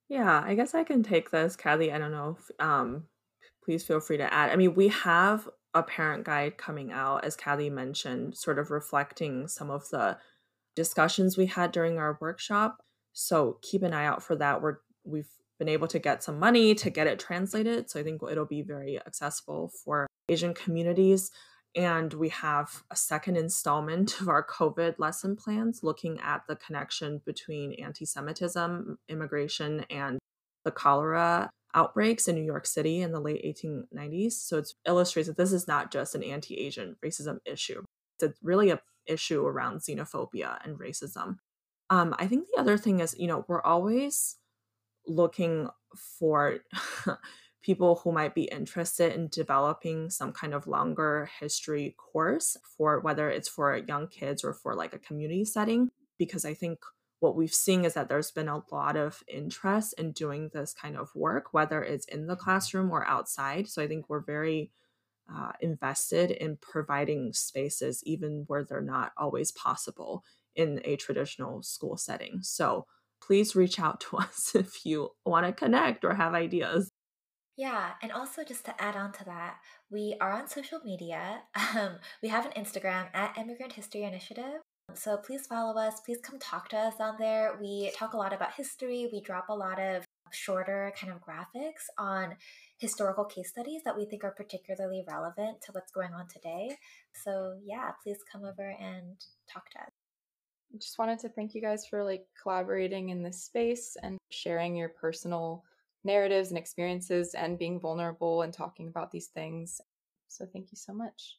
S2: Yeah, I guess I can take this, Kathy. I don't know if um, please feel free to add. I mean, we have a parent guide coming out, as Kathy mentioned, sort of reflecting some of the discussions we had during our workshop. So keep an eye out for that. We're we've been able to get some money to get it translated. So I think it'll be very accessible for Asian communities. And we have a second installment of our COVID lesson plans looking at the connection between anti Semitism, immigration, and the cholera outbreaks in New York City in the late 1890s. So it illustrates that this is not just an anti Asian racism issue, it's really a issue around xenophobia and racism. Um, I think the other thing is, you know, we're always looking for people who might be interested in developing some kind of longer history course for whether it's for young kids or for like a community setting because i think what we've seen is that there's been a lot of interest in doing this kind of work whether it's in the classroom or outside so i think we're very uh, invested in providing spaces even where they're not always possible in a traditional school setting so please reach out to us if you want to connect or have ideas.
S3: Yeah, and also just to add on to that, we are on social media. Um, we have an Instagram at Immigrant History Initiative. So please follow us. Please come talk to us on there. We talk a lot about history. We drop a lot of shorter kind of graphics on historical case studies that we think are particularly relevant to what's going on today. So yeah, please come over and talk to us
S1: just wanted to thank you guys for like collaborating in this space and sharing your personal narratives and experiences and being vulnerable and talking about these things. So thank you so much.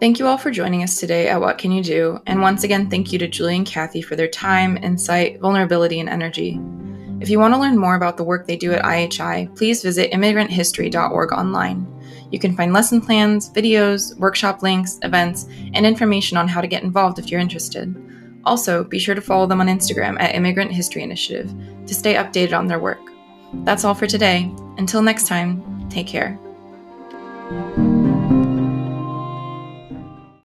S1: Thank you all for joining us today at What Can You Do? And once again, thank you to Julie and Kathy for their time, insight, vulnerability, and energy. If you want to learn more about the work they do at IHI, please visit immigranthistory.org online. You can find lesson plans, videos, workshop links, events, and information on how to get involved if you're interested. Also, be sure to follow them on Instagram at Immigrant History Initiative to stay updated on their work. That's all for today. Until next time, take care.